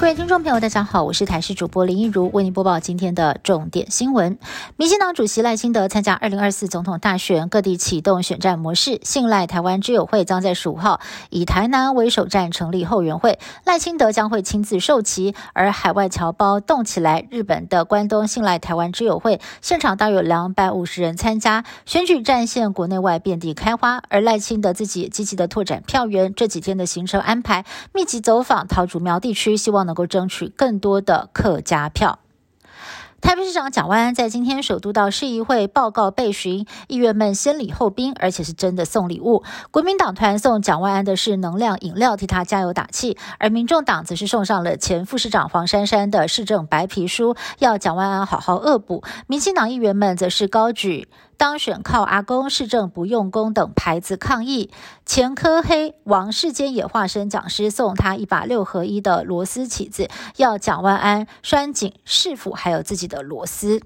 各位听众朋友，大家好，我是台视主播林一如，为您播报今天的重点新闻。民进党主席赖清德参加二零二四总统大选，各地启动选战模式。信赖台湾之友会将在十五号以台南为首站成立后援会，赖清德将会亲自授旗。而海外侨胞动起来，日本的关东信赖台湾之友会现场大约有两百五十人参加，选举战线国内外遍地开花。而赖清德自己积极的拓展票源，这几天的行程安排密集走访桃竹苗地区，希望能够争取更多的客家票。台北市长蒋万安在今天首都到市议会报告备询，议员们先礼后兵，而且是真的送礼物。国民党团送蒋万安的是能量饮料，替他加油打气；而民众党则是送上了前副市长黄珊珊的市政白皮书，要蒋万安好好恶补。民进党议员们则是高举。当选靠阿公，市政不用功等牌子抗议。前科黑王世坚也化身讲师，送他一把六合一的螺丝起子，要蒋万安拴紧市府还有自己的螺丝。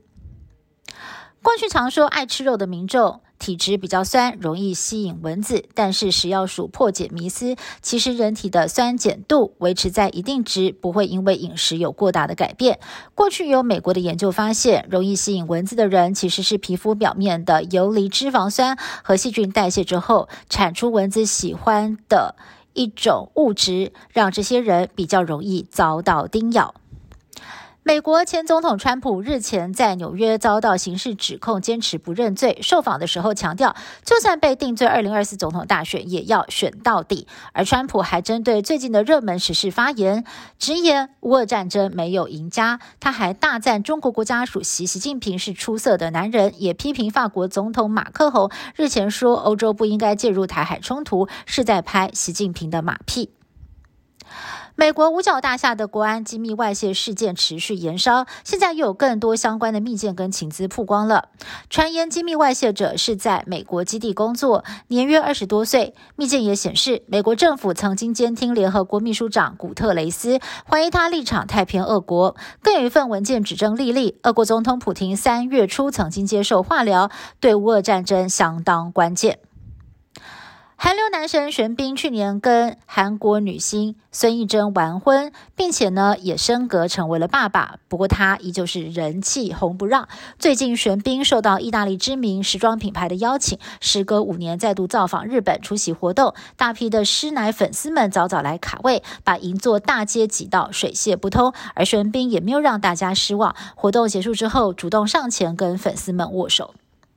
过去常说爱吃肉的民众。体质比较酸，容易吸引蚊子。但是食药署破解迷思，其实人体的酸碱度维持在一定值，不会因为饮食有过大的改变。过去有美国的研究发现，容易吸引蚊子的人，其实是皮肤表面的游离脂肪酸和细菌代谢之后，产出蚊子喜欢的一种物质，让这些人比较容易遭到叮咬。美国前总统川普日前在纽约遭到刑事指控，坚持不认罪。受访的时候强调，就算被定罪，二零二四总统大选也要选到底。而川普还针对最近的热门时事发言，直言乌俄战争没有赢家。他还大赞中国国家主席习近平是出色的男人，也批评法国总统马克宏日前说欧洲不应该介入台海冲突，是在拍习近平的马屁。美国五角大厦的国安机密外泄事件持续延烧，现在又有更多相关的密件跟情资曝光了。传言机密外泄者是在美国基地工作，年约二十多岁。密件也显示，美国政府曾经监听联合国秘书长古特雷斯，怀疑他立场太偏俄国。更有一份文件指证，莉莉，俄国总统普京三月初曾经接受化疗，对乌俄战争相当关键。韩流男神玄彬去年跟韩国女星孙艺珍完婚，并且呢也升格成为了爸爸。不过他依旧是人气红不让。最近玄彬受到意大利知名时装品牌的邀请，时隔五年再度造访日本出席活动，大批的师奶粉丝们早早来卡位，把银座大街挤到水泄不通。而玄彬也没有让大家失望，活动结束之后主动上前跟粉丝们握手。